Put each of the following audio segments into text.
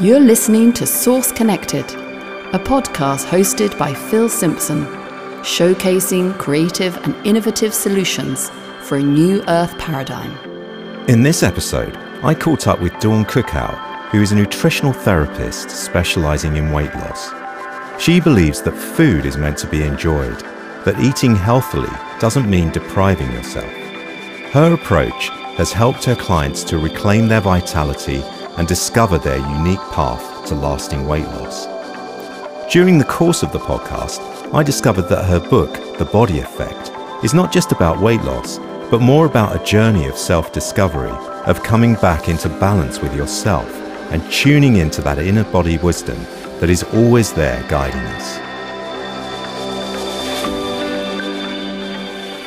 You're listening to Source Connected, a podcast hosted by Phil Simpson, showcasing creative and innovative solutions for a new Earth paradigm. In this episode, I caught up with Dawn Cuckow, who is a nutritional therapist specializing in weight loss. She believes that food is meant to be enjoyed, that eating healthily doesn't mean depriving yourself. Her approach has helped her clients to reclaim their vitality and discover their unique path to lasting weight loss. During the course of the podcast, I discovered that her book, The Body Effect, is not just about weight loss, but more about a journey of self discovery, of coming back into balance with yourself and tuning into that inner body wisdom that is always there guiding us.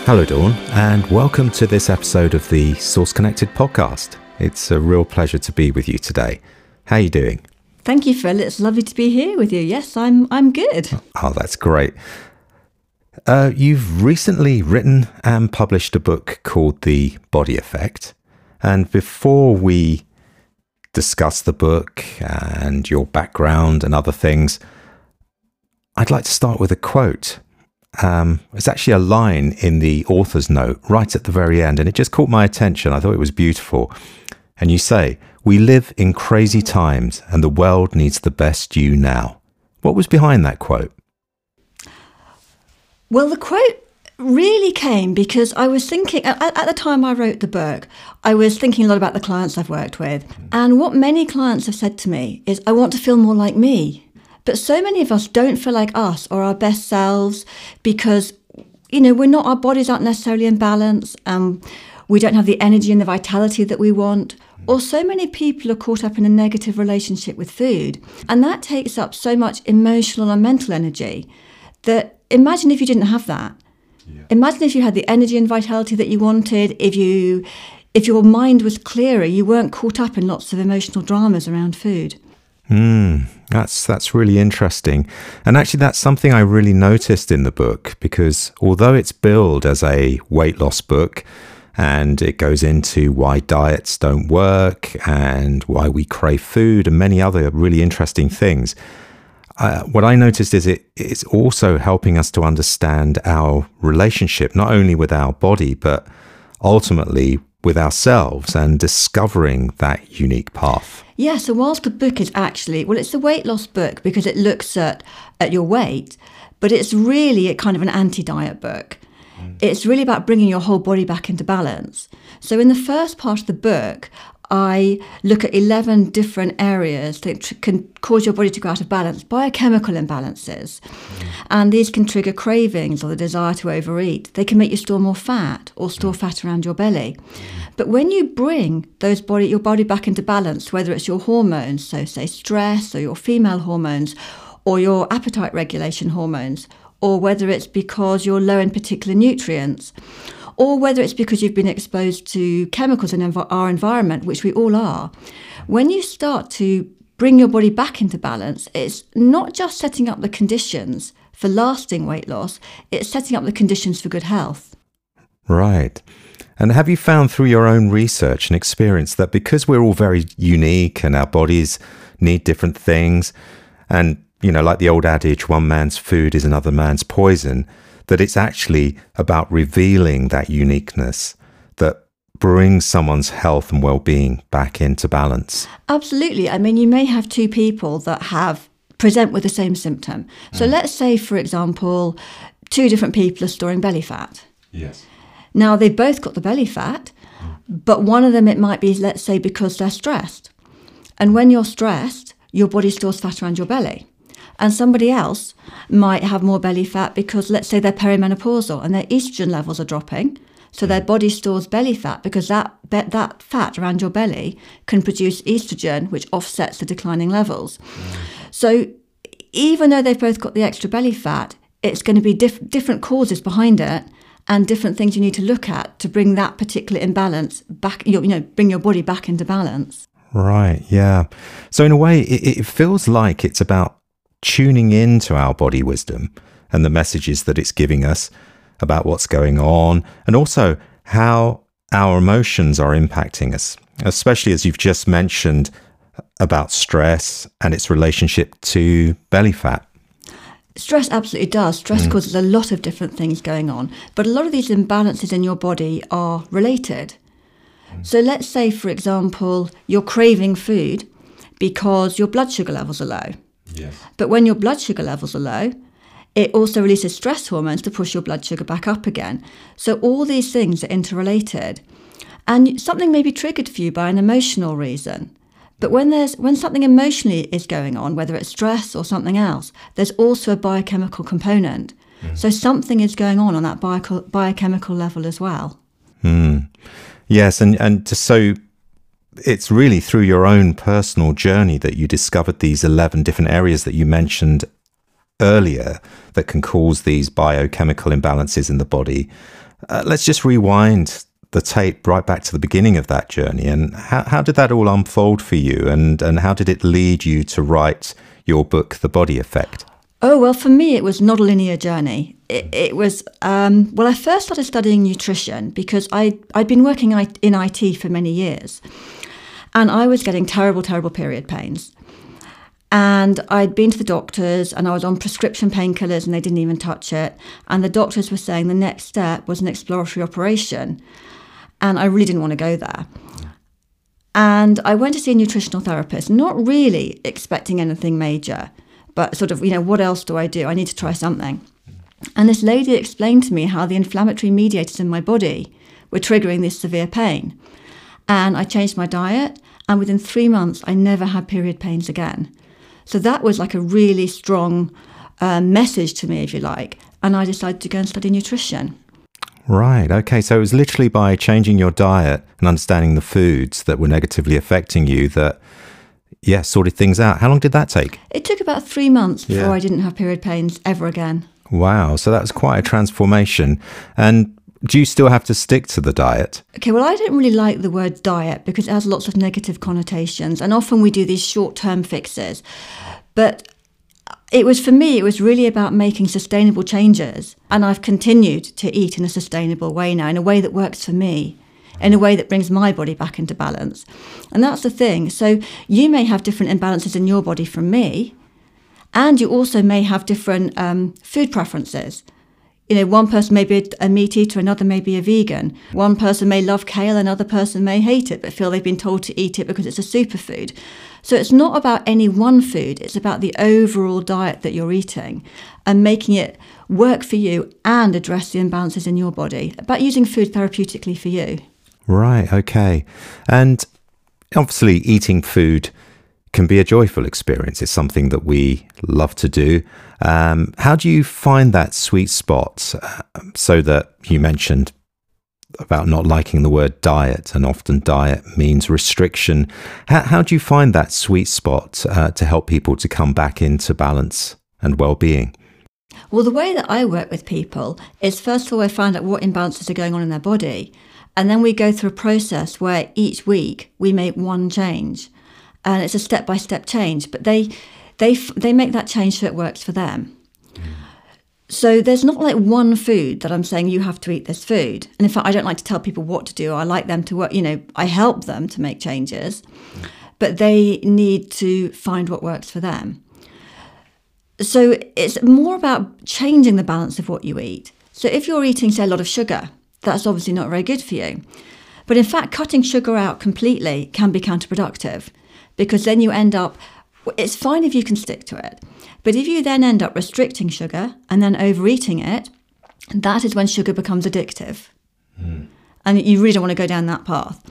Hello, Dawn, and welcome to this episode of the Source Connected podcast. It's a real pleasure to be with you today. How are you doing? Thank you, Phil. It's lovely to be here with you. Yes, I'm. I'm good. Oh, that's great. Uh, you've recently written and published a book called The Body Effect. And before we discuss the book and your background and other things, I'd like to start with a quote. Um, it's actually a line in the author's note right at the very end, and it just caught my attention. I thought it was beautiful. And you say, We live in crazy times, and the world needs the best you now. What was behind that quote? Well, the quote really came because I was thinking, at, at, the time I wrote the book, I was thinking a lot about the clients I've worked with. And what many clients have said to me is, I want to feel more like me. But so many of us don't feel like us or our best selves because, you know, we're not, our bodies aren't necessarily in balance. Um, we don't have the energy and the vitality that we want. Or so many people are caught up in a negative relationship with food. And that takes up so much emotional and mental energy that imagine if you didn't have that. Yeah. Imagine if you had the energy and vitality that you wanted, if you if your mind was clearer, you weren't caught up in lots of emotional dramas around food. Hmm, that's that's really interesting, and actually, that's something I really noticed in the book because although it's billed as a weight loss book, and it goes into why diets don't work and why we crave food and many other really interesting things. Uh, what I noticed is it it's also helping us to understand our relationship not only with our body but ultimately with ourselves and discovering that unique path. Yeah, so whilst the book is actually well, it's a weight loss book because it looks at at your weight, but it's really a kind of an anti-diet book. It's really about bringing your whole body back into balance. So, in the first part of the book, I look at 11 different areas that tr- can cause your body to go out of balance, biochemical imbalances. Mm. And these can trigger cravings or the desire to overeat. They can make you store more fat or store mm. fat around your belly. Mm. But when you bring those body, your body back into balance, whether it's your hormones, so say stress or your female hormones, or your appetite regulation hormones, or whether it's because you're low in particular nutrients, or whether it's because you've been exposed to chemicals in our environment, which we all are, when you start to bring your body back into balance, it's not just setting up the conditions for lasting weight loss, it's setting up the conditions for good health. Right. And have you found through your own research and experience that because we're all very unique and our bodies need different things, and you know, like the old adage, one man's food is another man's poison, that it's actually about revealing that uniqueness that brings someone's health and well-being back into balance. Absolutely. I mean, you may have two people that have present with the same symptom. So mm. let's say, for example, two different people are storing belly fat. Yes. Now they've both got the belly fat, mm. but one of them it might be, let's say, because they're stressed. And when you're stressed, your body stores fat around your belly and somebody else might have more belly fat because let's say they're perimenopausal and their estrogen levels are dropping. So their hmm. body stores belly fat because that that fat around your belly can produce estrogen which offsets the declining levels. Hmm. So even though they've both got the extra belly fat it's going to be diff- different causes behind it and different things you need to look at to bring that particular imbalance back you know bring your body back into balance. Right, yeah. So, in a way, it, it, feels like it's about tuning in to our body wisdom and the messages that it's giving us about what's going on, and also how our emotions are impacting us, especially as you've just mentioned about stress and its relationship to belly fat? Stress absolutely does. Stress mm. causes a lot of different things going on, but a lot of these imbalances in your body are related. Mm. So let's say, for example, you're craving food because your blood sugar levels are low. Yes. But when your blood sugar levels are low, it also releases stress hormones to push your blood sugar back up again. So all these things are interrelated. And something may be triggered for you by an emotional reason. But when there's when something emotionally is going on, whether it's stress or something else, there's also a biochemical component. Mm. So something is going on on that bio- biochemical level as well. Hmm. Yes, and and just so it's really through your own personal journey that you discovered these 11 different areas that you mentioned earlier that can cause these biochemical imbalances in the body. Uh, let's just rewind the tape right back to the beginning of that journey and how, how did that all unfold for you and, and how did it lead you to write your book, The Body Effect? Oh, well, for me, it was not a linear journey. It, it was, um, well, I first started studying nutrition because I, I'd been working in IT for many years and I was getting terrible, terrible period pains. And I'd been to the doctors and I was on prescription painkillers and they didn't even touch it. And the doctors were saying the next step was an exploratory operation. And I really didn't want to go there. And I went to see a nutritional therapist, not really expecting anything major, but sort of, you know, what else do I do? I need to try something. And this lady explained to me how the inflammatory mediators in my body were triggering this severe pain. And I changed my diet, and within three months, I never had period pains again. So that was like a really strong uh, message to me, if you like. And I decided to go and study nutrition. Right. Okay. So it was literally by changing your diet and understanding the foods that were negatively affecting you that, yeah, sorted things out. How long did that take? It took about three months before Yeah. I didn't have period pains ever again. Wow. So that was quite a transformation. And do you still have to stick to the diet? Okay, well, I don't really like the word diet because it has lots of negative connotations, and often we do these short term fixes. But it was for me, it was really about making sustainable changes, and I've continued to eat in a sustainable way now, in a way that works for me. In a way that brings my body back into balance. And that's the thing. So, you may have different imbalances in your body from me, and you also may have different um, food preferences. You know, one person may be a- meat eater, another may be a vegan. One person may love kale, another person may hate it, but feel they've been told to eat it because it's a superfood. So it's not about any one food, it's about the overall diet that you're eating and making it work for you and address the imbalances in your body, about using food therapeutically for you. Right. Okay. And obviously, eating food can be a joyful experience. It's something that we love to do. Um, how do you find that sweet spot uh, so that you mentioned about not liking the word diet, and often diet means restriction? How, how do you find that sweet spot uh, to help people to come back into balance and well being? Well, the way that I work with people is first of all, I find out what imbalances are going on in their body. And then we go through a process where each week we make one change. And it's a step by step change, but they, they, they make that change so it works for them. Mm. So there's not like one food that I'm saying you have to eat this food. And in fact, I don't like to tell people what to do. I like them to work, you know, I help them to make changes, mm. but they need to find what works for them. So it's more about changing the balance of what you eat. So if you're eating, say, a lot of sugar, that's obviously not very good for you. But in fact, cutting sugar out completely can be counterproductive because then you end up, it's fine if you can stick to it. But if you then end up restricting sugar and then overeating it, that is when sugar becomes addictive. And you really don't want to go down that path.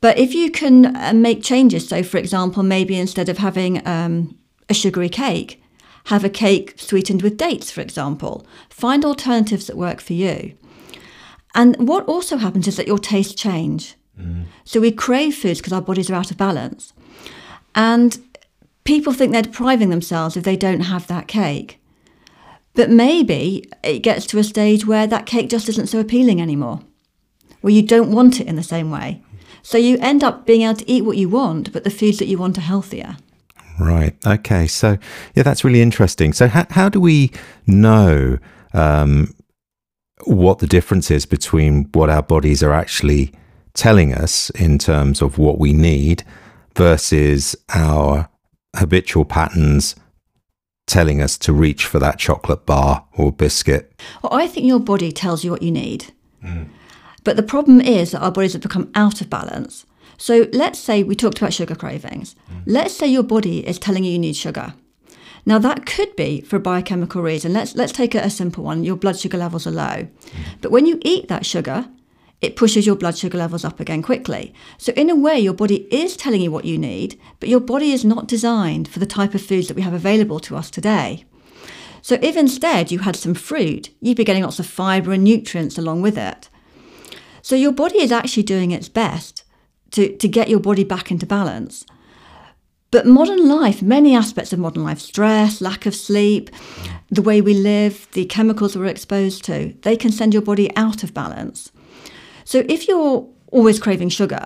But if you can uh, make changes, so for example, maybe instead of having um, a sugary cake, have a cake sweetened with dates, for example. Find alternatives that work for you. And what also happens is that your tastes change. So we crave foods because our bodies are out of balance. And people think they're depriving themselves if they don't have that cake. But maybe it gets to a stage where that cake just isn't so appealing anymore, where you don't want it in the same way. So you end up being able to eat what you want, but the foods that you want are healthier. Right. Okay. So, yeah, that's really interesting. So, how, how do we know um, what the difference is between what our bodies are actually telling us in terms of what we need versus our habitual patterns telling us to reach for that chocolate bar or biscuit? Well, I think your body tells you what you need. Mm. But the problem is that our bodies have become out of balance. So let's say we talked about sugar cravings. Mm. Let's say your body is telling you you need sugar. Now that could be for a biochemical reason. Let's let's take a, a simple one. Your blood sugar levels are low. Mm. But when you eat that sugar, it pushes your blood sugar levels up again quickly. So in a way your body is telling you what you need, but your body is not designed for the type of foods that we have available to us today. So if instead you had some fruit, you'd be getting lots of fiber and nutrients along with it. So your body is actually doing its best to, to get your body back into balance. But modern life, many aspects of modern life, stress, lack of sleep, the way we live, the chemicals we're exposed to, they can send your body out of balance. So if you're always craving sugar,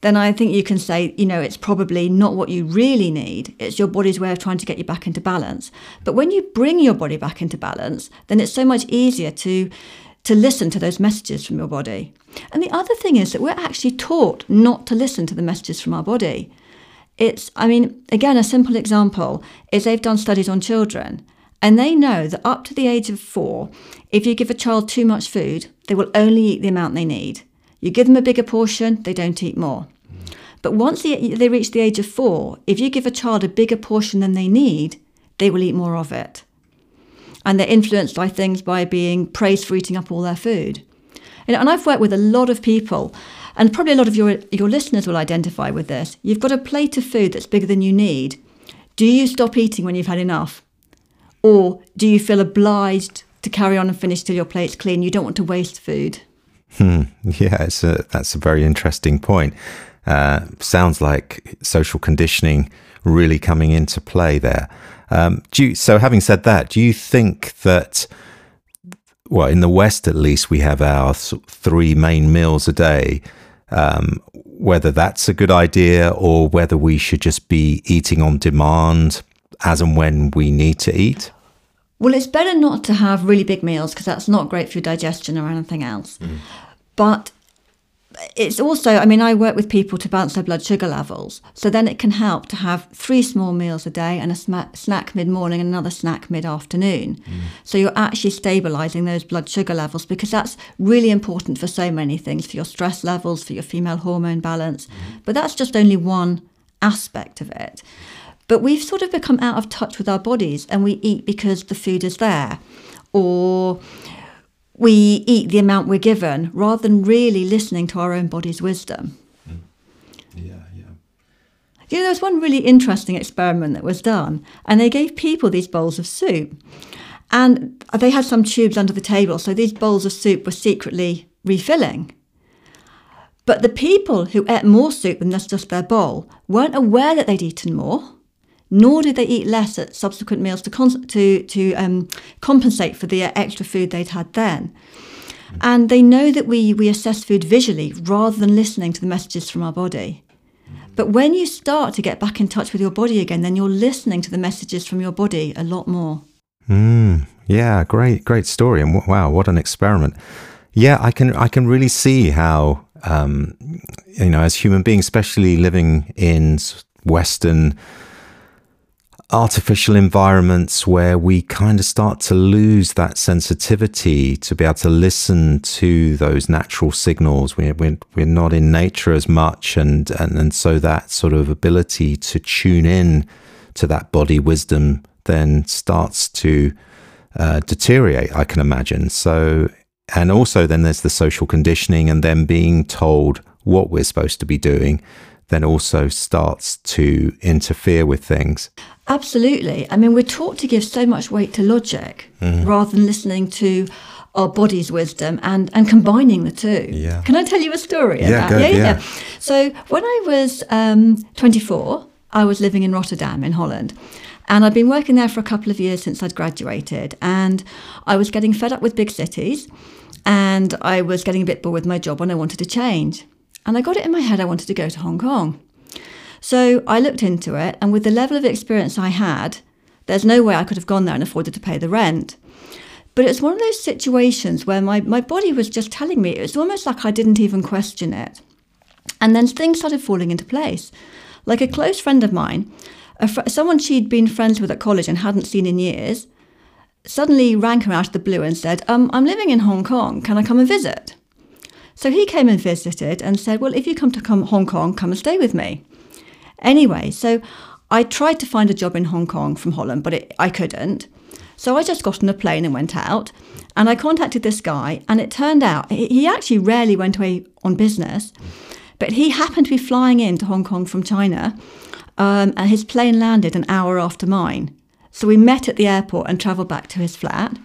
then I think you can say, you know, it's probably not what you really need. It's your body's way of trying to get you back into balance. But when you bring your body back into balance, then it's so much easier to to listen to those messages from your body. And the other thing is that we're actually taught not to listen to the messages from our body. It's, I mean, again, a simple example is they've done studies on children and they know that up to the age of four, if you give a child too much food, they will only eat the amount they need. You give them a bigger portion, they don't eat more. But once they, they reach the age of four, if you give a child a bigger portion than they need, they will eat more of it and they're influenced by things by being praised for eating up all their food. And, and I've worked with a lot of people, and probably a lot of your your listeners will identify with this. You've got a plate of food that's bigger than you need. Do you stop eating when you've had enough, or do you feel obliged to carry on and finish till your plate's clean? You don't want to waste food. Hmm. Yeah, it's a, that's a very interesting point. Uh, sounds like social conditioning really coming into play there. Um, you, so, having said that, do you think that, well, in the West at least, we have our three main meals a day? Um, whether that's a good idea or whether we should just be eating on demand as and when we need to eat? Well, it's better not to have really big meals because that's not great for your digestion or anything else. Mm. But it's also, I mean, I work with people to balance their blood sugar levels. So then it can help to have three small meals a day and a sma- snack mid morning and another snack mid afternoon. Mm. So you're actually stabilizing those blood sugar levels because that's really important for so many things for your stress levels, for your female hormone balance. Mm. But that's just only one aspect of it. But we've sort of become out of touch with our bodies and we eat because the food is there. Or we eat the amount we're given rather than really listening to our own body's wisdom. Mm. Yeah, yeah. You know, there was one really interesting experiment that was done, and they gave people these bowls of soup. And they had some tubes under the table, so these bowls of soup were secretly refilling. But the people who ate more soup than just their bowl weren't aware that they'd eaten more nor did they eat less at subsequent meals to, con- to, to um, compensate for the extra food they'd had then. And they know that we, we assess food visually rather than listening to the messages from our body. But when you start to get back in touch with your body again, then you're listening to the messages from your body a lot more. Mm, yeah, great, great story, and wow, what an experiment! Yeah, I can, I can really see how, um, you know, as human beings, especially living in Western artificial environments where we kind of start to lose that sensitivity to be able to listen to those natural signals. We're, we're, we're not in nature as much. And, and, and so that sort of ability to tune in to that body wisdom then starts to uh, deteriorate, I can imagine. So, and also then there's the social conditioning and then being told what we're supposed to be doing then also starts to interfere with things. Absolutely. I mean, we're taught to give so much weight to logic mm. rather than listening to our body's wisdom and, and combining the two. Yeah. Can I tell you a story? Yeah, good, yeah, yeah, yeah. So when I was um, 24, I was living in Rotterdam in Holland. And I'd been working there for a couple of years since I'd graduated. And I was getting fed up with big cities. And I was getting a bit bored with my job and I wanted to change. And I got it in my head I wanted to go to Hong Kong. So I looked into it, and with the level of experience I had, there's no way I could have gone there and afforded to pay the rent. But it's one of those situations where my, my body was just telling me, it was almost like I didn't even question it. And then things started falling into place. Like a close friend of mine, fr- someone she'd been friends with at college and hadn't seen in years, suddenly rang her out of the blue and said, um, I'm living in Hong Kong. Can I come and visit? So he came and visited and said, Well, if you come to come Hong Kong, come and stay with me. Anyway, so I tried to find a job in Hong Kong from Holland, but it, I couldn't. So I just got on a plane and went out. And I contacted this guy, and it turned out he actually rarely went away on business, but he happened to be flying into Hong Kong from China, um, and his plane landed an hour after mine. So we met at the airport and travelled back to his flat.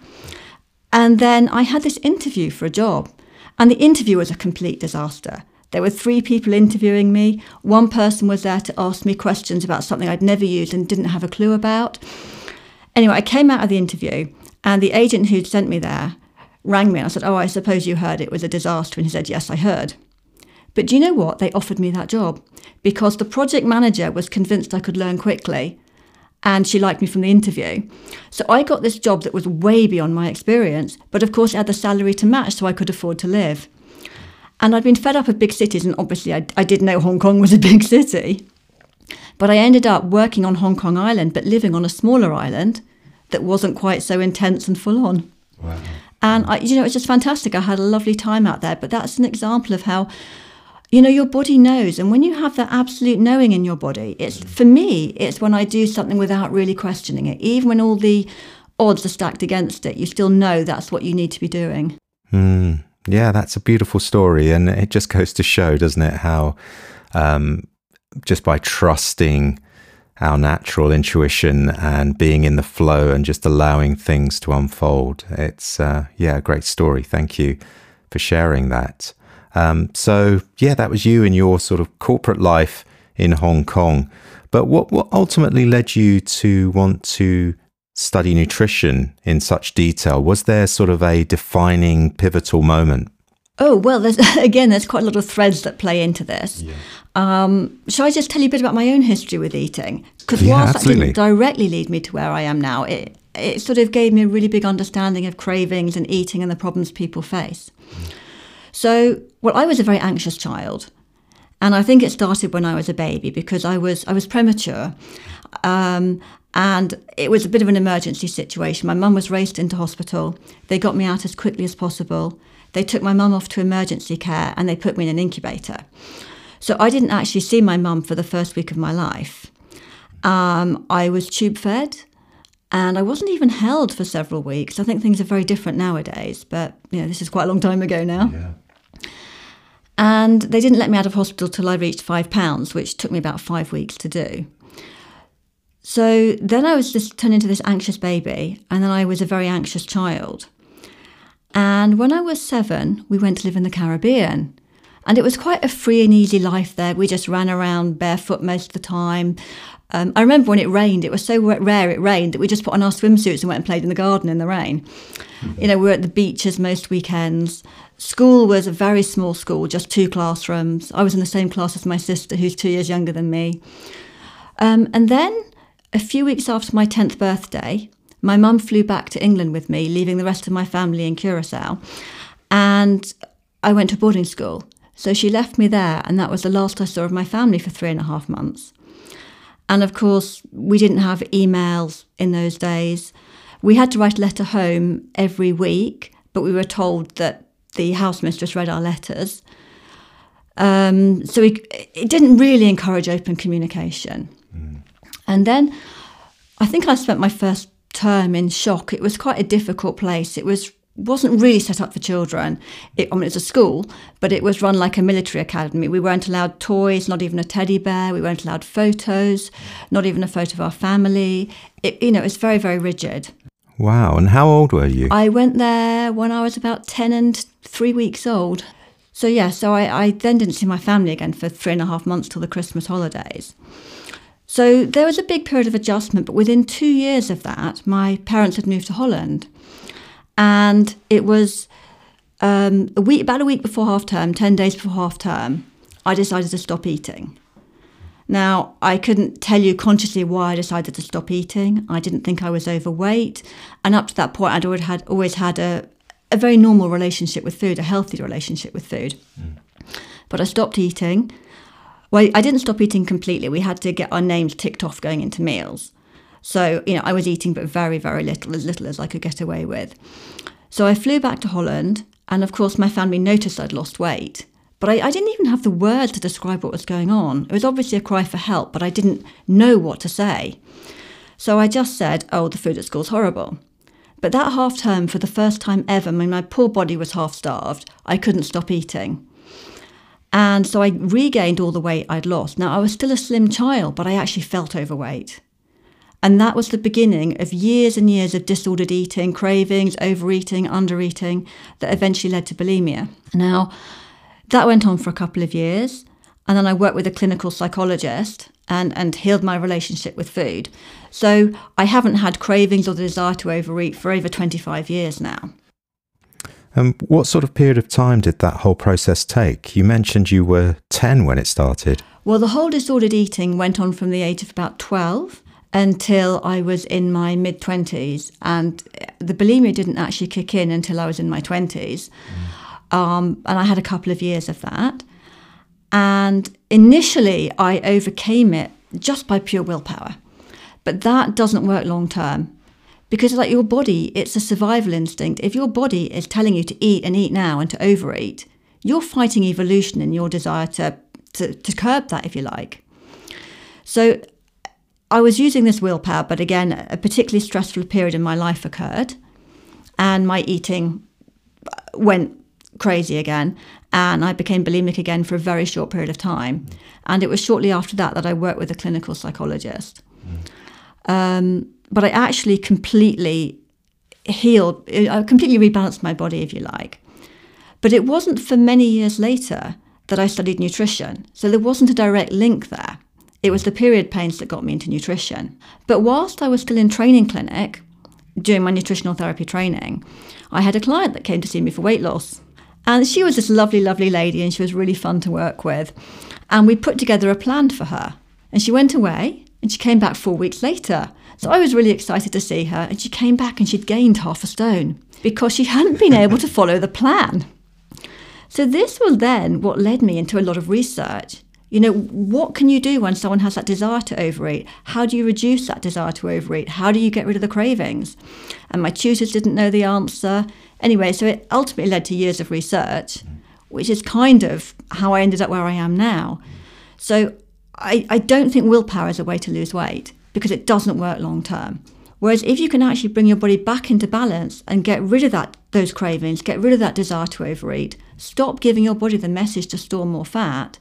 And then I had this interview for a job, and the interview was a complete disaster. There were three people interviewing me. One person was there to ask me questions about something I'd never used and didn't have a clue about. Anyway, I came out of the interview, and the agent who'd sent me there rang me. And I said, Oh, I suppose you heard it was a disaster. And he said, Yes, I heard. But do you know what? They offered me that job because the project manager was convinced I could learn quickly and she liked me from the interview. So I got this job that was way beyond my experience, but of course it had the salary to match so I could afford to live. And I'd been fed up of big cities, and obviously I, I did know Hong Kong was a big city. But I ended up working on Hong Kong Island, but living on a smaller island that wasn't quite so intense and full on. Wow. And I, you know, it was just fantastic. I had a lovely time out there. But that's an example of how you know your body knows and when you have that absolute knowing in your body it's for me it's when i do something without really questioning it. Even when all the odds are stacked against it you still know that's what you need to be doing. Mm, yeah that's a beautiful story and it just goes to show doesn't it how um, just by trusting our natural intuition and being in the flow and just allowing things to unfold it's uh, yeah a great story. Thank you for sharing that um, so yeah, that was you and your sort of corporate life in Hong Kong. But what what ultimately led you to want to study nutrition in such detail? Was there sort of a defining pivotal moment? Oh well, there's, again, there's quite a lot of threads that play into this. Yeah. Um, shall I just tell you a bit about my own history with eating? Because yeah, whilst absolutely. that didn't directly lead me to where I am now, it it sort of gave me a really big understanding of cravings and eating and the problems people face. Mm. So, well, I was a very anxious child. And I think it started when I was a baby because I was I was premature. Um, and it was a bit of an emergency situation. My mum was raced into hospital. They got me out as quickly as possible. They took my mum off to emergency care and they put me in an incubator. So I didn't actually see my mum for the first week of my life. Um, I was tube fed and I wasn't even held for several weeks. I think things are very different nowadays, but you know, this is quite a long time ago now. Yeah. And they didn't let me out of hospital till I reached five pounds, which took me about five weeks to do. So then I was just turned into this anxious baby, and then I was a very anxious child. And when I was seven, we went to live in the Caribbean. And it was quite a free and easy life there. We just ran around barefoot most of the time. Um, I remember when it rained, it was so rare it rained that we just put on our swimsuits and went and played in the garden in the rain. Mm-hmm. You know, we were at the beaches most weekends. School was a very small school, just two classrooms. I was in the same class as my sister, who's two years younger than me. Um, and then, a few weeks after my 10th birthday, my mum flew back to England with me, leaving the rest of my family in Curacao. And I went to boarding school. So she left me there, and that was the last I saw of my family for three and a half months. And of course, we didn't have emails in those days. We had to write a letter home every week, but we were told that the house mistress read our letters. Um, so we, it didn't really encourage open communication. Mm. And then I think I spent my first term in shock. It was quite a difficult place. It was wasn't really set up for children. It, I mean, it's a school, but it was run like a military academy. We weren't allowed toys, not even a teddy bear. We weren't allowed photos, not even a photo of our family. It, you know, it's very, very rigid. Wow. And how old were you? I went there when I was about 10 and three weeks old. So, yeah, so I, I then didn't see my family again for three and a half months till the Christmas holidays. So there was a big period of adjustment, but within two years of that, my parents had moved to Holland. And it was um, a week, about a week before half term, 10 days before half term, I decided to stop eating. Now, I couldn't tell you consciously why I decided to stop eating. I didn't think I was overweight. And up to that point, I'd always had, always had a, a very normal relationship with food, a healthy relationship with food. Mm. But I stopped eating. Well, I didn't stop eating completely. We had to get our names ticked off going into meals. So, you know, I was eating but very, very little, as little as I could get away with. So I flew back to Holland, and of course, my family noticed I'd lost weight. But I, I, didn't even have the words to describe what was going on. It was obviously a cry for help, but I didn't know what to say. So I just said, Oh, the food at school's horrible. But that half term, for the first time ever, when my poor body was half starved, I couldn't stop eating. And so I regained all the weight I'd lost. Now, I was still a slim child, but I actually felt overweight. And that was the beginning of years and years of disordered eating, cravings, overeating, undereating, that eventually led to bulimia. Now, that went on for a couple of years. And then I worked with a clinical psychologist and, and healed my relationship with food. So I haven't had cravings or the desire to overeat for over 25 years now. And um, what sort of period of time did that whole process take? You mentioned you were 10 when it started. Well, the whole disordered eating went on from the age of about 12 until I was in my mid 20s. And the bulimia didn't actually kick in until I was in my 20s. Mm. Um, and I had a couple of years of that. And initially, I overcame it just by pure willpower. But that doesn't work long term because like your body it's a survival instinct if your body is telling you to eat and eat now and to overeat you're fighting evolution in your desire to, to, to curb that if you like so i was using this willpower but again a particularly stressful period in my life occurred and my eating went crazy again and i became bulimic again for a very short period of time and it was shortly after that that i worked with a clinical psychologist um, but I actually completely healed, I completely rebalanced my body, if you like. But it wasn't for many years later that I studied nutrition. So there wasn't a direct link there. It was the period pains that got me into nutrition. But whilst I was still in training clinic, doing my nutritional therapy training, I had a client that came to see me for weight loss. And she was this lovely, lovely lady, and she was really fun to work with. And we put together a plan for her. And she went away, and she came back four weeks later so I was really excited to see her, and she came back and she'd gained half a stone because she hadn't been able to follow the plan. So this was then what led me into a lot of research. You know, what can you do when someone has that desire to overeat? How do you reduce that desire to overeat? How do you get rid of the cravings? And my tutors didn't know the answer. Anyway, so it ultimately led to years of research, which is kind of how I ended up where I am now. So I, I don't think willpower is a way to lose weight because it doesn't work long term. Whereas if you can actually bring your body back into balance and get rid of that those cravings, get rid of that desire to overeat, stop giving your body the message to store more fat,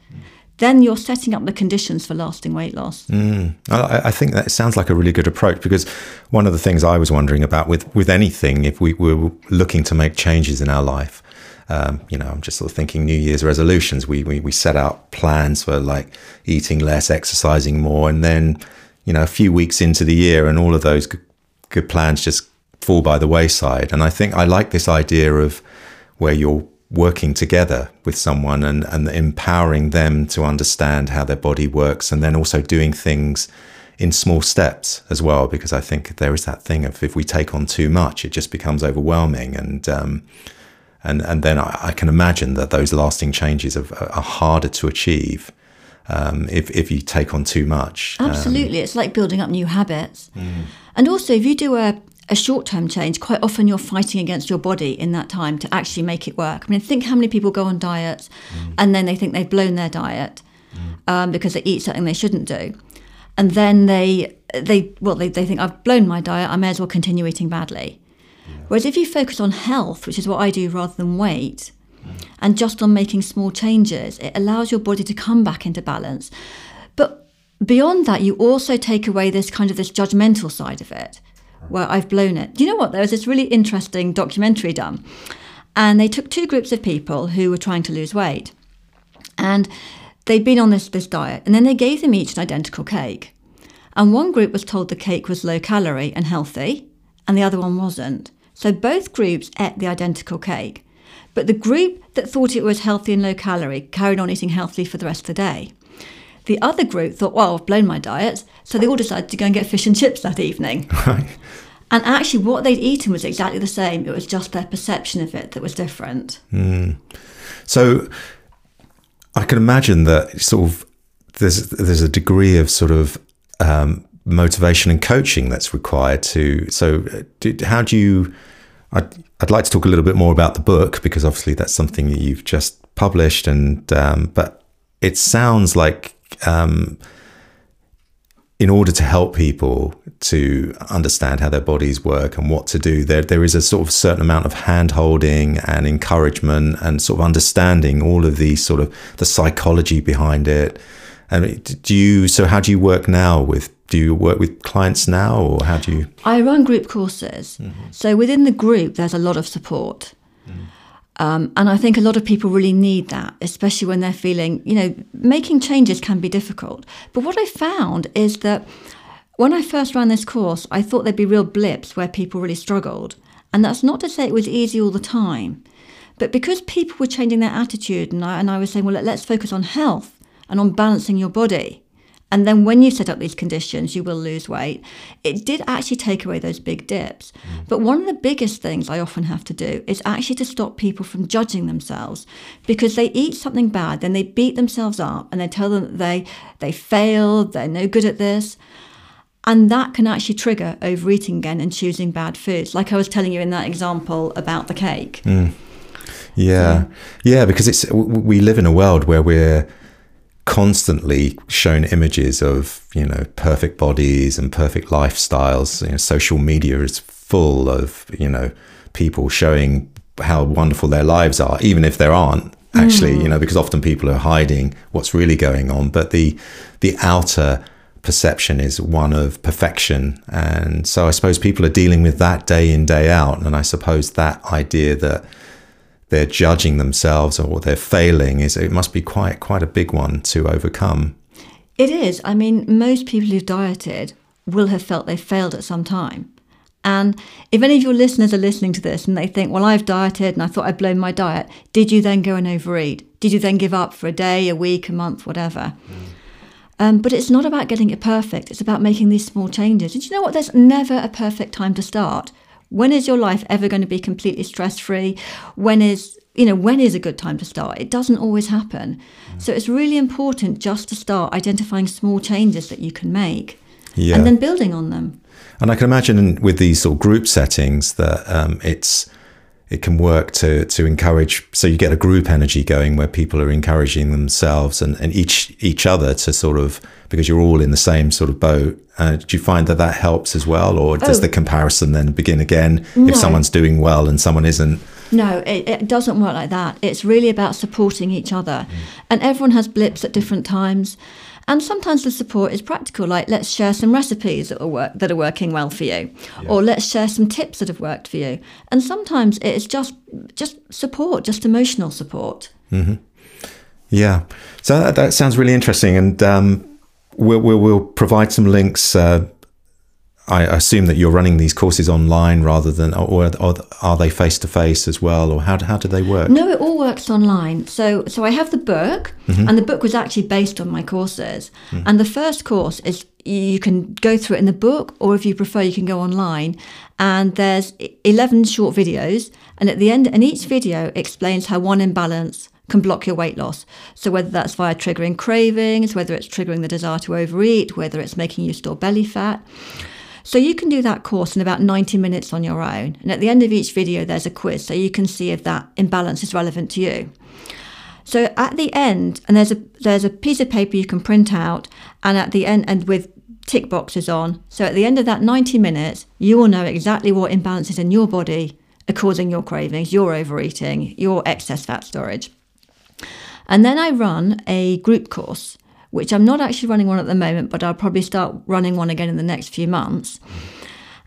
then you're setting up the conditions for lasting weight loss. Mm. I, I, think that sounds like a really good approach because one of the things I was wondering about with, with anything, if we were looking to make changes in our life, um, you know, I'm just sort of thinking New Year's resolutions. We, we, we set out plans for like eating less, exercising more, and then you know, a few weeks into the year and all of those good, good plans just fall by the wayside. And I think I like this idea of where you're working together with someone and, and empowering them to understand how their body works and then also doing things in small steps as well because I think there is that thing of if we take on too much it just becomes overwhelming and um, and and then I, I, can imagine that those lasting changes are, are harder to achieve um, if, if you take on too much. Um, Absolutely. Um, it's like building up new habits. Mm. And also, if you do a, a short term change, quite often you're fighting against your body in that time to actually make it work. I mean, think how many people go on diets mm. and then they think they've blown their diet mm. um, because they eat something they shouldn't do. And then they, they well, they, they think, I've blown my diet, I may as well continue eating badly. Yeah. Whereas if you focus on health, which is what I do rather than weight, and just on making small changes, it allows your body to come back into balance. But beyond that, you also take away this kind of this judgmental side of it, where I've blown it. Do you know what? There was this really interesting documentary done, and they took two groups of people who were trying to lose weight, and they'd been on this this diet, and then they gave them each an identical cake. And one group was told the cake was low calorie and healthy, and the other one wasn't. So both groups ate the identical cake. But the group that thought it was healthy and low calorie carried on eating healthily for the rest of the day. The other group thought, well, I've blown my diet, so they all decided to go and get fish and chips that evening. Right. And actually, what they'd eaten was exactly the same. It was just their perception of it that was different. Mm. So I can imagine that sort of there's there's a degree of sort of um, motivation and coaching that's required to. So, uh, do, how do you? I'd, I'd like to talk a little bit more about the book because obviously that's something that you've just published, and um, but it sounds like um, in order to help people to understand how their bodies work and what to do, there there is a sort of certain amount of hand holding and encouragement and sort of understanding all of these sort of the psychology behind it. And do you so how do you work now with do you work with clients now or how do you I run group courses. So within the group there's a lot of support. Um, and I think a lot of people really need that, especially when they're feeling, you know, making changes can be difficult. But what I found is that when I first ran this course, I thought there'd be real blips where people really struggled. And that's not to say it was easy all the time. But because people were changing their attitude, and I, and I was saying, well, let's focus on health and on balancing your body. And then when you set up these conditions, you will lose weight. It did actually take away those big dips. Mm. But one of the biggest things I often have to do is actually to stop people from judging themselves because they eat something bad, then they beat themselves up and they tell them that they, they failed, they're no good at this. And that can actually trigger overeating again and choosing bad foods, like I was telling you in that example about the cake. Mm. Yeah, yeah, because it's we live in a world where we're constantly shown images of you know perfect bodies and perfect lifestyles. You know, social media is full of you know people showing how wonderful their lives are, even if there aren't actually. You hmm. know, because often people are hiding what's really going on, but the the outer perception is one of perfection and so i suppose people are dealing with that day in day out and i suppose that idea that they're judging themselves or they're failing is it must be quite quite a big one to overcome. It is. I mean, most people who've dieted will have felt they failed at some time. And if any of your listeners are listening to this and they think, well, I've dieted and I thought I'd blown my diet, did you then go and overeat? Did you then give up for a day, a week, a month, whatever? Um, but it's not about getting it perfect. It's about making these small changes. And you know what? There's never a perfect time to start. When is your life ever going to be completely stress free? When is you know when is a good time to start? It doesn't always happen. So it's really important just to start identifying small changes that you can make, Yeah. and then building on them. And I can imagine with these sort of group settings that um, it's it can work to to encourage. So you get a group energy going where people are encouraging themselves and, and each each other to sort of because you're all in the same sort of boat. Uh, do you find that that helps as well, or does Oh. the comparison then begin again No. if someone's doing well and someone isn't? No, it, it doesn't work like that. It's really about supporting each other. And everyone has blips at different times. And sometimes the support is practical, like let's share some recipes that are, work, that are working well for you, or let's share some tips that have worked for you. And sometimes it is just just support, just emotional support. Yeah, so that, that sounds really interesting, and um, we'll, we'll we'll provide some links. Uh, I assume that you're running these courses online rather than, or, or are they face to face as well, or how how do they work? No, it all works online. So, so I have the book, mm-hmm. and the book was actually based on my courses. Mm. And the first course is you can go through it in the book, or if you prefer, you can go online. And there's eleven short videos, and at the end, and each video explains how one imbalance can block your weight loss. So whether that's via triggering cravings, whether it's triggering the desire to overeat, whether it's making you store belly fat. So you can do that course in about 90 minutes on your own. And at the end of each video, there's a quiz so you can see if that imbalance is relevant to you. So at the end, and there's a there's a piece of paper you can print out, and at the end, and with tick boxes on. So at the end of that 90 minutes, you will know exactly what imbalances in your body are causing your cravings, your overeating, your excess fat storage. And then I run a group course, which I'm not actually running one at the moment, but I'll probably start running one again in the next few months.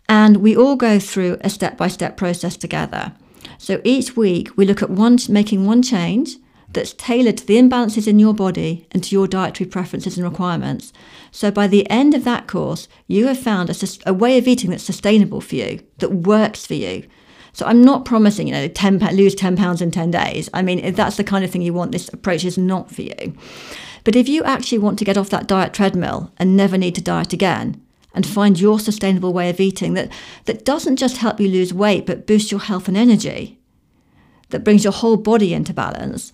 And we all go through a step by step process together. So each week we look at one making one change that's tailored to the imbalances in your body and to your dietary preferences and requirements. So by the end of that course, you have found a, a way of eating that's sustainable for you, that works for you. So I'm not promising, you know, 10 lose 10 pounds in 10 days. I mean, if that's the kind of thing you want, this approach is not for you. But if you actually want to get off that diet treadmill and never need to diet again, and find your sustainable way of eating that, that doesn't just help you lose weight but boosts your health and energy, that brings your whole body into balance,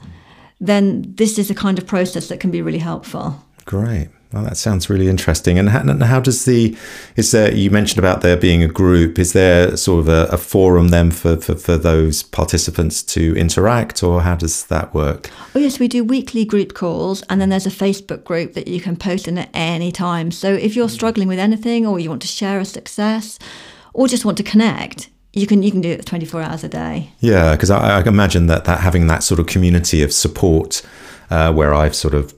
then this is a kind of process that can be really helpful. Great. Well, that sounds really interesting. And how, and how, does the is there? You mentioned about there being a group. Is there sort of a, a forum then for, for, for those participants to interact, or how does that work? Oh yes, we do weekly group calls, and then there's a Facebook group that you can post in at any time. So if you're struggling with anything, or you want to share a success, or just want to connect, you can you can do it 24 hours a day. Yeah, because I, I imagine that that having that sort of community of support, uh, where I've sort of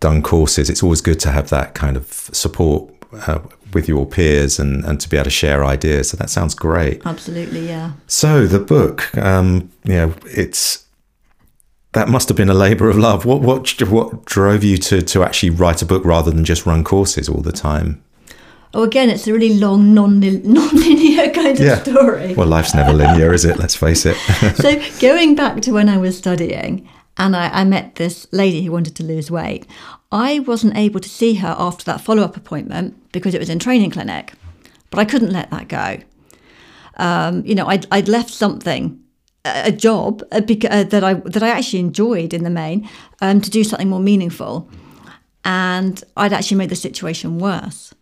done courses, it's always good to have that kind of support uh, with your peers and, and to be able to share ideas. So that sounds great. Absolutely, yeah. So the book, um, you know, it's that must have been a labour of love. What what what drove you to to actually write a book rather than just run courses all the time? Oh, again, it's a really long, non non-linear kind of yeah. story. Well, life's never linear, is it? Let's face it. so, going back to when I was studying, and I, I, met this lady who wanted to lose weight. I wasn't able to see her after that follow up appointment because it was in training clinic, but I couldn't let that go. Um, you know, I'd, I'd left something, a, job uh, uh, that I that I actually enjoyed in the main, um, to do something more meaningful, and I'd actually made the situation worse.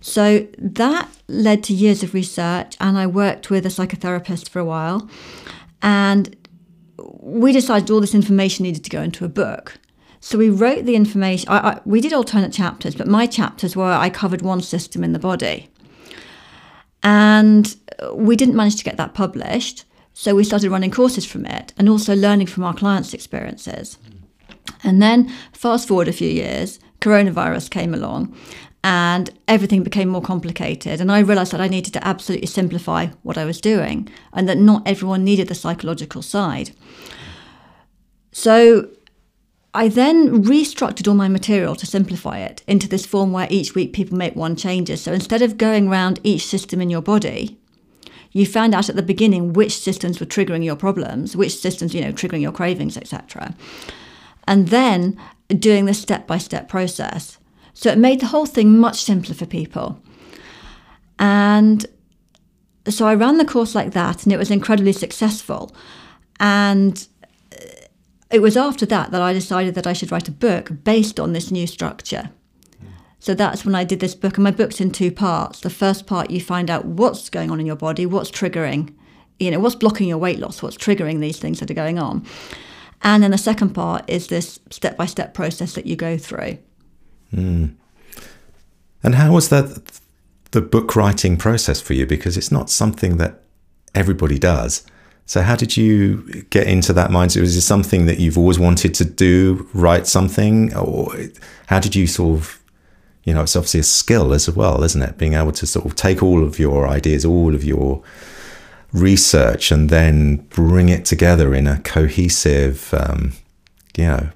So that led to years of research, and I worked with a psychotherapist for a while, and we decided all this information needed to go into a book. So we wrote the information. I, I, we did alternate chapters, but my chapters were I covered one system in the body. And we didn't manage to get that published. So we started running courses from it and also learning from our clients' experiences. And then, fast forward a few years, coronavirus came along and everything became more complicated. And I realized that I needed to absolutely simplify what I was doing and that not everyone needed the psychological side. So I then restructured all my material to simplify it into this form where each week people make one changes. So instead of going around each system in your body, you found out at the beginning which systems were triggering your problems, which systems, you know, triggering your cravings, etc. And then doing this step by step process. So it made the whole thing much simpler for people. And so I ran the course like that, and it was incredibly successful. And it was after that that I decided that I should write a book based on this new structure. So that's when I did this book, and my book's in two parts. The first part, you find out what's going on in your body, what's triggering, you know, what's blocking your weight loss, what's triggering these things that are going on. And then the second part is this step by step process that you go through. Mm. And how was that the book writing process for you? Because it's not something that everybody does. So how did you get into that mindset? Was it something that you've always wanted to do, write something, or how did you sort of, you know, it's obviously a skill as well, isn't it? Being able to sort of take all of your ideas, all of your research, and then bring it together in a cohesive, um, you know,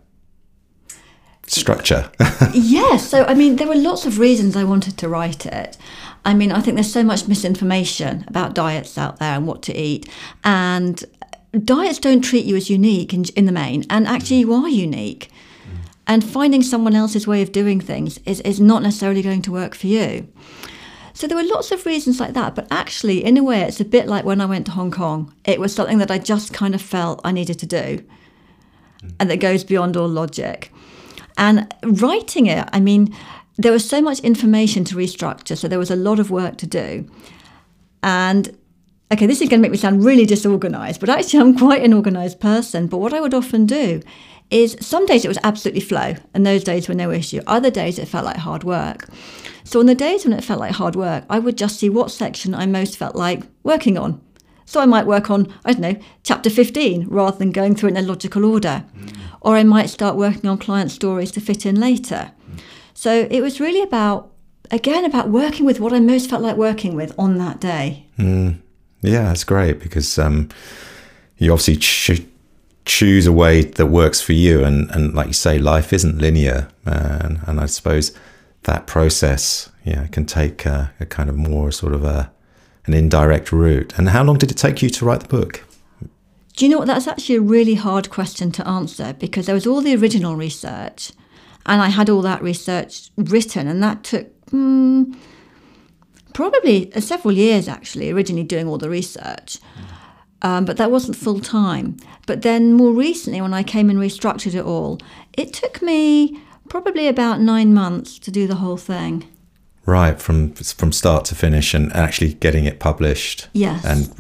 structure. yes. So, I mean, there were lots of reasons I wanted to write it. I mean, I think there's so much misinformation about diets out there and what to eat. And diets don't treat you as unique in, in the main. And actually, you are unique. And finding someone else's way of doing things is, is not necessarily going to work for you. So there were lots of reasons like that. But actually, in a way, it's a bit like when I went to Hong Kong. It was something that I just kind of felt I needed to do and that goes beyond all logic. And writing it, I mean, there was so much information to restructure, so there was a lot of work to do. And okay, this is going to make me sound really disorganized, but actually, I'm quite an organized person. But what I would often do is some days it was absolutely flow, and those days were no issue. Other days it felt like hard work. So on the days when it felt like hard work, I would just see what section I most felt like working on. So I might work on, I don't know, chapter 15 rather than going through it in a logical order. Mm. Or I might start working on client stories to fit in later. So it was really about, again, about working with what I most felt like working with on that day. Mm. Yeah, that's great because um, you obviously ch- choose a way that works for you. And, and like you say, life isn't linear. and, and I suppose that process yeah, can take a, a kind of more sort of a, an indirect route. And how long did it take you to write the book? Do you know what? That's actually a really hard question to answer because there was all the original research and I had all that research written, and that took mm, probably several years actually, originally doing all the research. Um, but that wasn't full time. But then more recently, when I came and restructured it all, it took me Probably about nine months to do the whole thing. Right, from from start to finish, and actually getting it published. Yes. And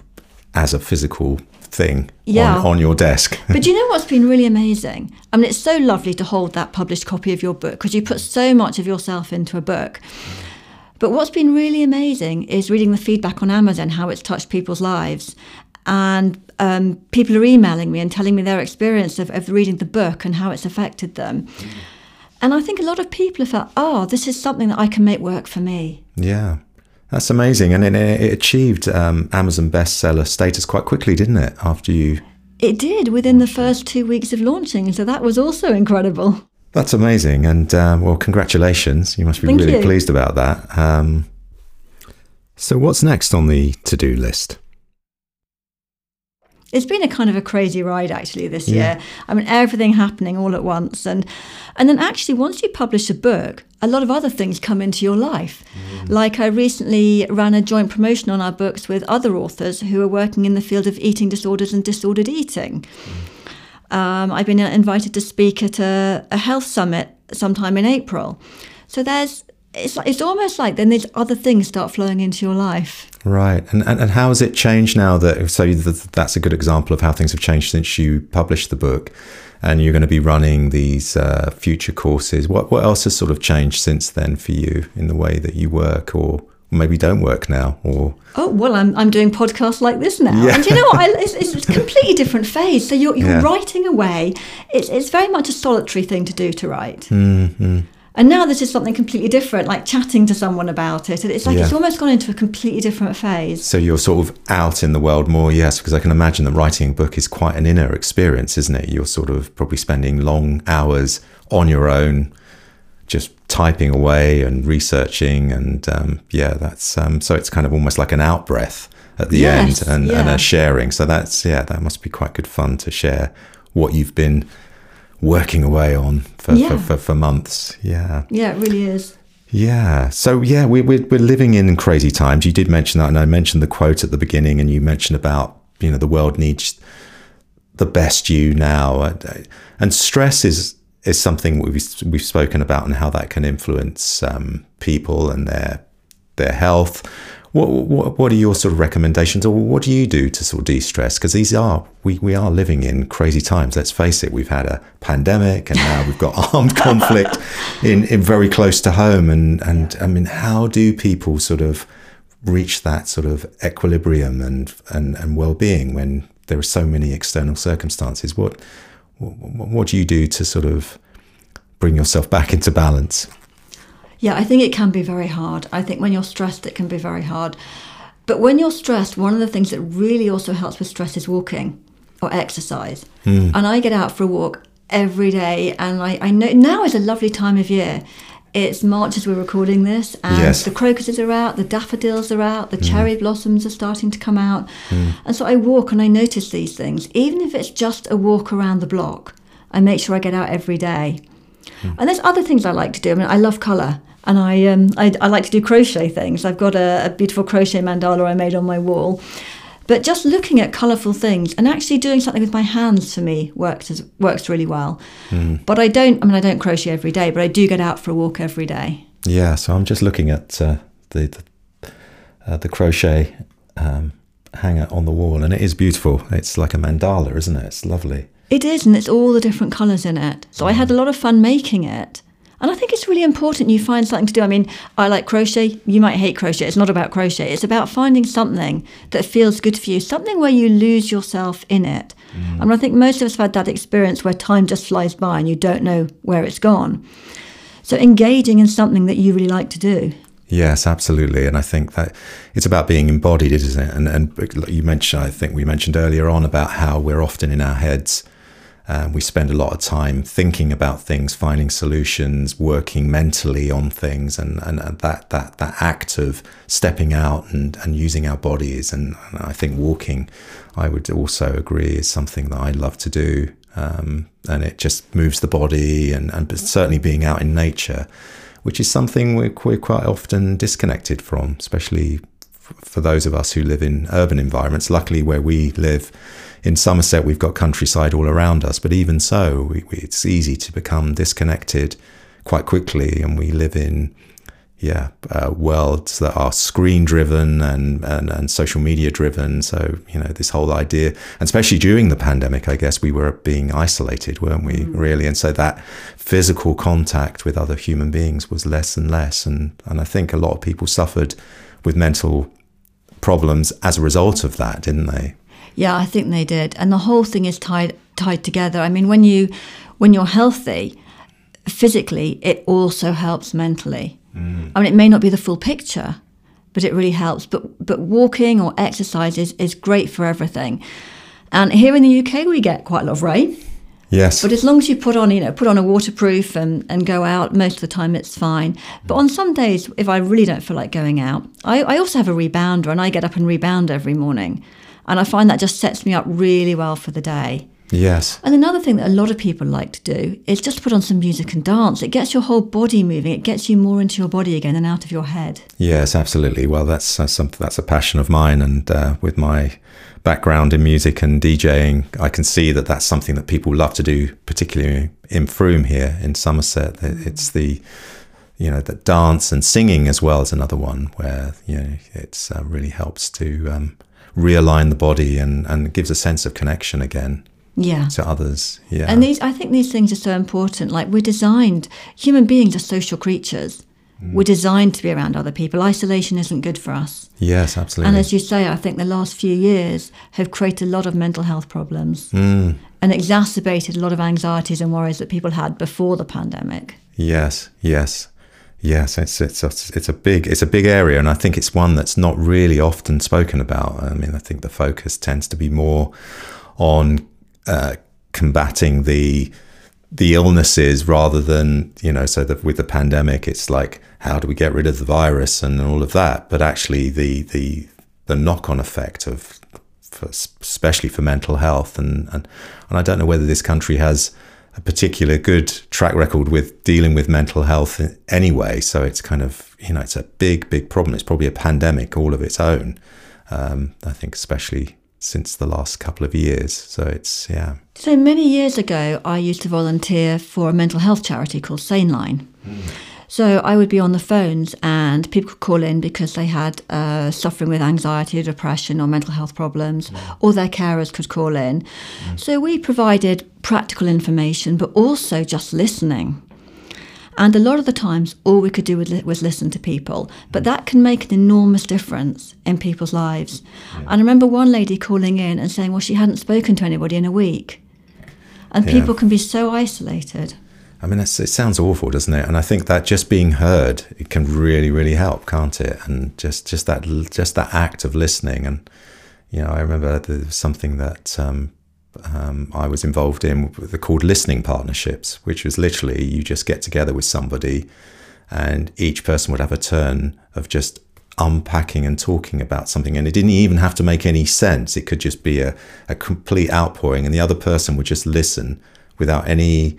as a physical thing Yeah. on, on your desk. But you know what's been really amazing? I mean, it's so lovely to hold that published copy of your book because you put so much of yourself into a book. But what's been really amazing is reading the feedback on Amazon, how it's touched people's lives. And um, people are emailing me and telling me their experience of, of reading the book and how it's affected them. And I think a lot of people have felt, oh, this is something that I can make work for me. yeah, that's amazing, and it, it achieved um, Amazon bestseller status quite quickly, didn't it? After you, It did within the first two weeks of launching. So that was also incredible. that's amazing, and um, well, congratulations! You must be Thank really you. pleased about that. Um, so, what's next on the to-do list? It's been a kind of a crazy ride actually this Yeah. year. I mean, everything happening all at once, and and then actually once you publish a book, a lot of other things come into your life. Mm. Like I recently ran a joint promotion on our books with other authors who are working in the field of eating disorders and disordered eating. Mm. Um, I've been uh, invited to speak at a, a health summit sometime in April. So there's it's like, it's almost like then these other things start flowing into your life. Right, and, and and how has it changed now that so that's a good example of how things have changed since you published the book, and you're going to be running these uh, future courses. What what else has sort of changed since then for you in the way that you work, or maybe don't work now, or Oh well, I'm I'm doing podcasts like this now, Yeah. and you know what? I, it's, it's a completely different phase. So you're you're Yeah. writing away. It's it's very much a solitary thing to do to write. Mm-hmm. And now this is something completely different, like chatting to someone about it. And It's like it's almost gone into a completely different phase. so you're sort of out in the world more. Yes, because I can imagine that writing a book is quite an inner experience, isn't it? You're sort of probably spending long hours on your own, just typing away and researching, and um, yeah, that's um, so it's kind of almost like an out breath at the Yes, end and, and a sharing. So that's yeah, that must be quite good fun to share what you've been working away on for, Yeah. for, for, for months. Yeah. Yeah, it really is. Yeah. So yeah, we, we're we're living in crazy times. You did mention that, and I mentioned the quote at the beginning, and you mentioned about you know the world needs the best you now, and, and stress is is something we've we've spoken about and how that can influence um, people and their their health. What, what what are your sort of recommendations, or what do you do to sort of de-stress? Because these are we, we are living in crazy times. Let's face it. We've had a pandemic, and now we've got armed conflict in, in very close to home. And and I mean, how do people sort of reach that sort of equilibrium and and, and well-being when there are so many external circumstances? What what, what do you do to sort of bring yourself back into balance? Yeah, I think it can be very hard. I think when you're stressed, it can be very hard. But when you're stressed, one of the things that really also helps with stress is walking or exercise. Hmm. And I get out for a walk every day, and I, I know now is a lovely time of year. It's March as we're recording this, and Yes. the crocuses are out, the daffodils are out, the hmm. cherry blossoms are starting to come out. Hmm. And so I walk and I notice these things, even if it's just a walk around the block. I make sure I get out every day. And there's other things I like to do. I mean, I love colour, and I um, I, I like to do crochet things. I've got a, a beautiful crochet mandala I made on my wall. But just looking at colourful things and actually doing something with my hands for me works as, works really well. But I don't. I mean, I don't crochet every day, but I do get out for a walk every day. Yeah, so I'm just looking at uh, the the, uh, the crochet um, hanger on the wall, and it is beautiful. It's like a mandala, isn't it? It's lovely. It is, and it's all the different colours in it. So I had a lot of fun making it. And I think it's really important you find something to do. I mean, I like crochet. You might hate crochet. It's not about crochet. It's about finding something that feels good for you, something where you lose yourself in it. Mm. And I think most of us have had that experience where time just flies by and you don't know where it's gone. So engaging in something that you really like to do. Yes, absolutely, and I think that it's about being embodied, isn't it? And and you mentioned, I think we mentioned earlier on about how we're often in our heads. Um, we spend a lot of time thinking about things, finding solutions, working mentally on things, and, and that that that act of stepping out and, and using our bodies, and, and I think walking, I would also agree, is something that I love to do, um, and it just moves the body, and and certainly being out in nature which is something we're, we're quite often disconnected from, especially for those of us who live in urban environments. Luckily, where we live in Somerset, we've got countryside all around us, but even so, we, we, it's easy to become disconnected quite quickly, and we live in yeah, uh, worlds that are screen driven and, and, and social media driven. So, you know, this whole idea, and especially during the pandemic, I guess we were being isolated, weren't we, mm. really? And so that physical contact with other human beings was less and less. And, and I think a lot of people suffered with mental problems as a result of that, didn't they? Yeah, I think they did. And the whole thing is tied tied together. I mean, when you when you're healthy, physically, it also helps mentally. Mm. I mean, it may not be the full picture, but it really helps. But but walking or exercise is, is great for everything. And here in the UK, we get quite a lot of rain. Yes. But as long as you put on, you know, put on a waterproof and, and go out, most of the time it's fine. But on some days, if I really don't feel like going out, I, I also have a rebounder and I get up and rebound every morning. And I find that just sets me up really well for the day. Yes. And another thing that a lot of people like to do is just put on some music and dance. It gets your whole body moving. It gets you more into your body again and out of your head. Yes, absolutely. Well, that's uh, something that's a passion of mine, and uh, with my background in music and DJing, I can see that that's something that people love to do, particularly in Frome here in Somerset. It's the you know that dance and singing as well as another one where you know it uh, really helps to um, realign the body and and gives a sense of connection again yeah. to others. Yeah. And these i think these things are so important. Like we're designed human beings are social creatures. Mm. we're designed to be around other people. Isolation isn't good for us. Yes absolutely. And as you say i think the last few years have created a lot of mental health problems mm. and exacerbated a lot of anxieties and worries that people had before the pandemic. Yes yes Yes, it's it's a, it's a big it's a big area, and I think it's one that's not really often spoken about. I mean, I think the focus tends to be more on uh, combating the the illnesses rather than you know so that with the pandemic it's like how do we get rid of the virus and all of that but actually the the the knock-on effect of for, especially for mental health and, and and I don't know whether this country has a particular good track record with dealing with mental health anyway so it's kind of you know it's a big big problem it's probably a pandemic all of its own um, I think especially since the last couple of years. So it's, yeah. So many years ago, I used to volunteer for a mental health charity called Sane Line. Mm. So I would be on the phones and people could call in because they had uh, suffering with anxiety or depression or mental health problems, mm. or their carers could call in. Mm. So we provided practical information, but also just listening. And a lot of the times, all we could do was listen to people. But that can make an enormous difference in people's lives. Yeah. And I remember one lady calling in and saying, well, she hadn't spoken to anybody in a week. And yeah. people can be so isolated. I mean, it sounds awful, doesn't it? And I think that just being heard, it can really, really help, can't it? And just, just that, just that act of listening. And you know, I remember something that um, um, I was involved in called listening partnerships, which was literally you just get together with somebody and each person would have a turn of just unpacking and talking about something. And it didn't even have to make any sense. It could just be a, a complete outpouring and the other person would just listen without any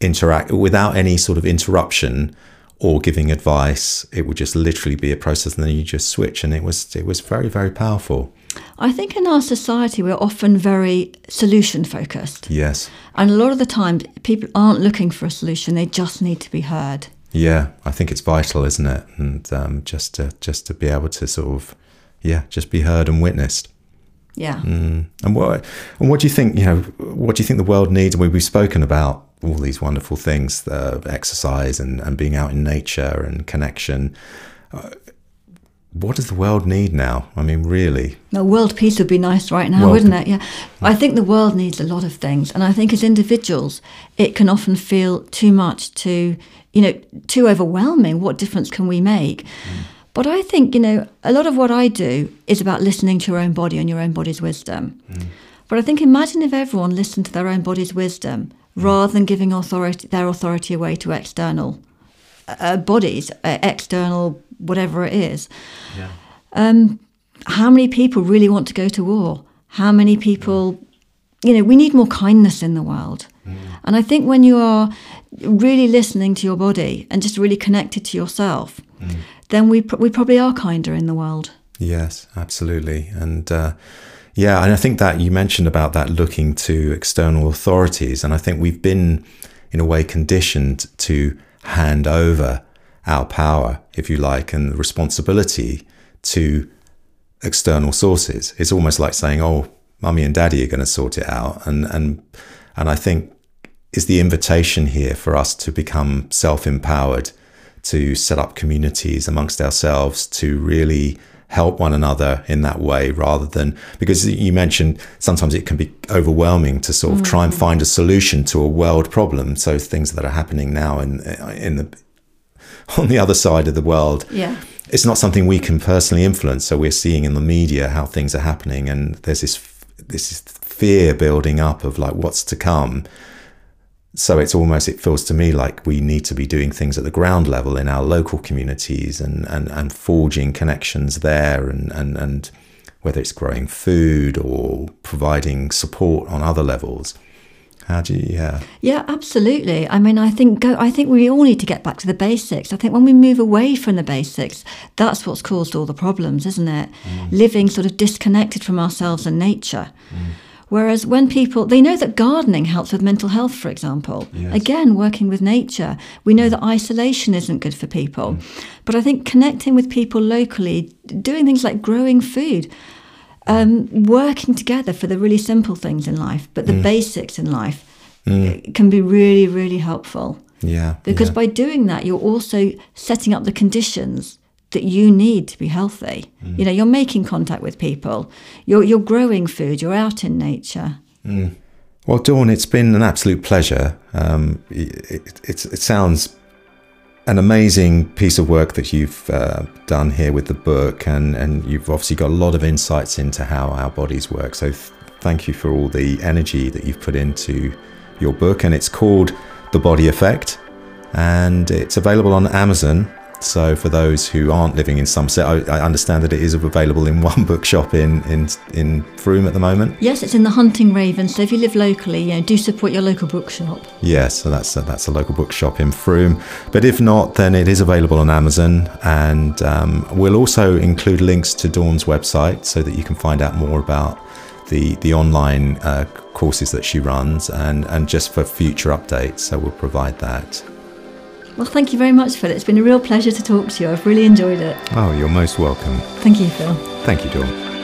interact without any sort of interruption or giving advice. It would just literally be a process and then you just switch and it was it was very, very powerful. I think in our society we're often very solution focused. Yes. And a lot of the time people aren't looking for a solution, they just need to be heard. Yeah, I think it's vital, isn't it? And um, just to just to be able to sort of yeah, just be heard and witnessed. Yeah. Mm. And what and what do you think, you know, what do you think the world needs? We've spoken about all these wonderful things, uh, exercise and, and being out in nature and connection. Uh, what does the world need now? I mean, really? No, world peace would be nice right now, world wouldn't it? Yeah. I think the world needs a lot of things. And I think as individuals, it can often feel too much, too, you know, too overwhelming. What difference can we make? Mm. But I think, you know, a lot of what I do is about listening to your own body and your own body's wisdom. Mm. But I think imagine if everyone listened to their own body's wisdom. Rather than giving authority, their authority away to external uh, bodies, uh, external whatever it is. Yeah. Um, how many people really want to go to war? How many people, you know, we need more kindness in the world. Mm. And I think when you are really listening to your body and just really connected to yourself, mm. then we, pr- we probably are kinder in the world. Yes, absolutely. And, uh, yeah, and I think that you mentioned about that looking to external authorities, and I think we've been in a way, conditioned to hand over our power, if you like, and the responsibility to external sources. It's almost like saying, "Oh, mummy and daddy are going to sort it out," and and and I think is the invitation here for us to become self-empowered, to set up communities amongst ourselves, to really help one another in that way rather than because you mentioned sometimes it can be overwhelming to sort of mm. try and find a solution to a world problem. So things that are happening now in in the on the other side of the world yeah. it's not something we can personally influence. So we're seeing in the media how things are happening and there's this this fear building up of like what's to come so it's almost it feels to me like we need to be doing things at the ground level in our local communities and and, and forging connections there and, and and whether it's growing food or providing support on other levels. How do you yeah. Yeah absolutely. I mean i think go i think we all need to get back to the basics. I think when we move away from the basics that's what's caused all the problems isn't it? Mm. living sort of disconnected from ourselves and nature. Mm Whereas when people, they know that gardening helps with mental health, for example. Yes. Again, working with nature. We know that isolation isn't good for people. Mm. But I think connecting with people locally, doing things like growing food, um, working together for the really simple things in life, but the mm. basics in life mm. can be really, really helpful. Yeah. Because yeah. by doing that, you're also setting up the conditions that you need to be healthy. Mm. You know, you're making contact with people, you're, you're growing food, you're out in nature. Mm. Well, Dawn, it's been an absolute pleasure. Um, it, it, it, sounds an amazing piece of work that you've uh, done here with the book, and, and you've obviously got a lot of insights into how our bodies work. So, th- thank you for all the energy that you've put into your book. And it's called The Body Effect, and it's available on Amazon so for those who aren't living in Somerset, I, I, understand that it is available in one bookshop in, in in Frome at the moment. Yes, it's in the Hunting Raven. So if you live locally, you know, do support your local bookshop. Yes, so that's a, that's a local bookshop in Frome. But if not, then it is available on Amazon, and um, we'll also include links to Dawn's website so that you can find out more about the the online uh, courses that she runs, and and just for future updates. So we'll provide that. Well, thank you very much, Phil. It's been a real pleasure to talk to you. I've really enjoyed it. Oh, you're most welcome. Thank you, Phil. Thank you, Dawn.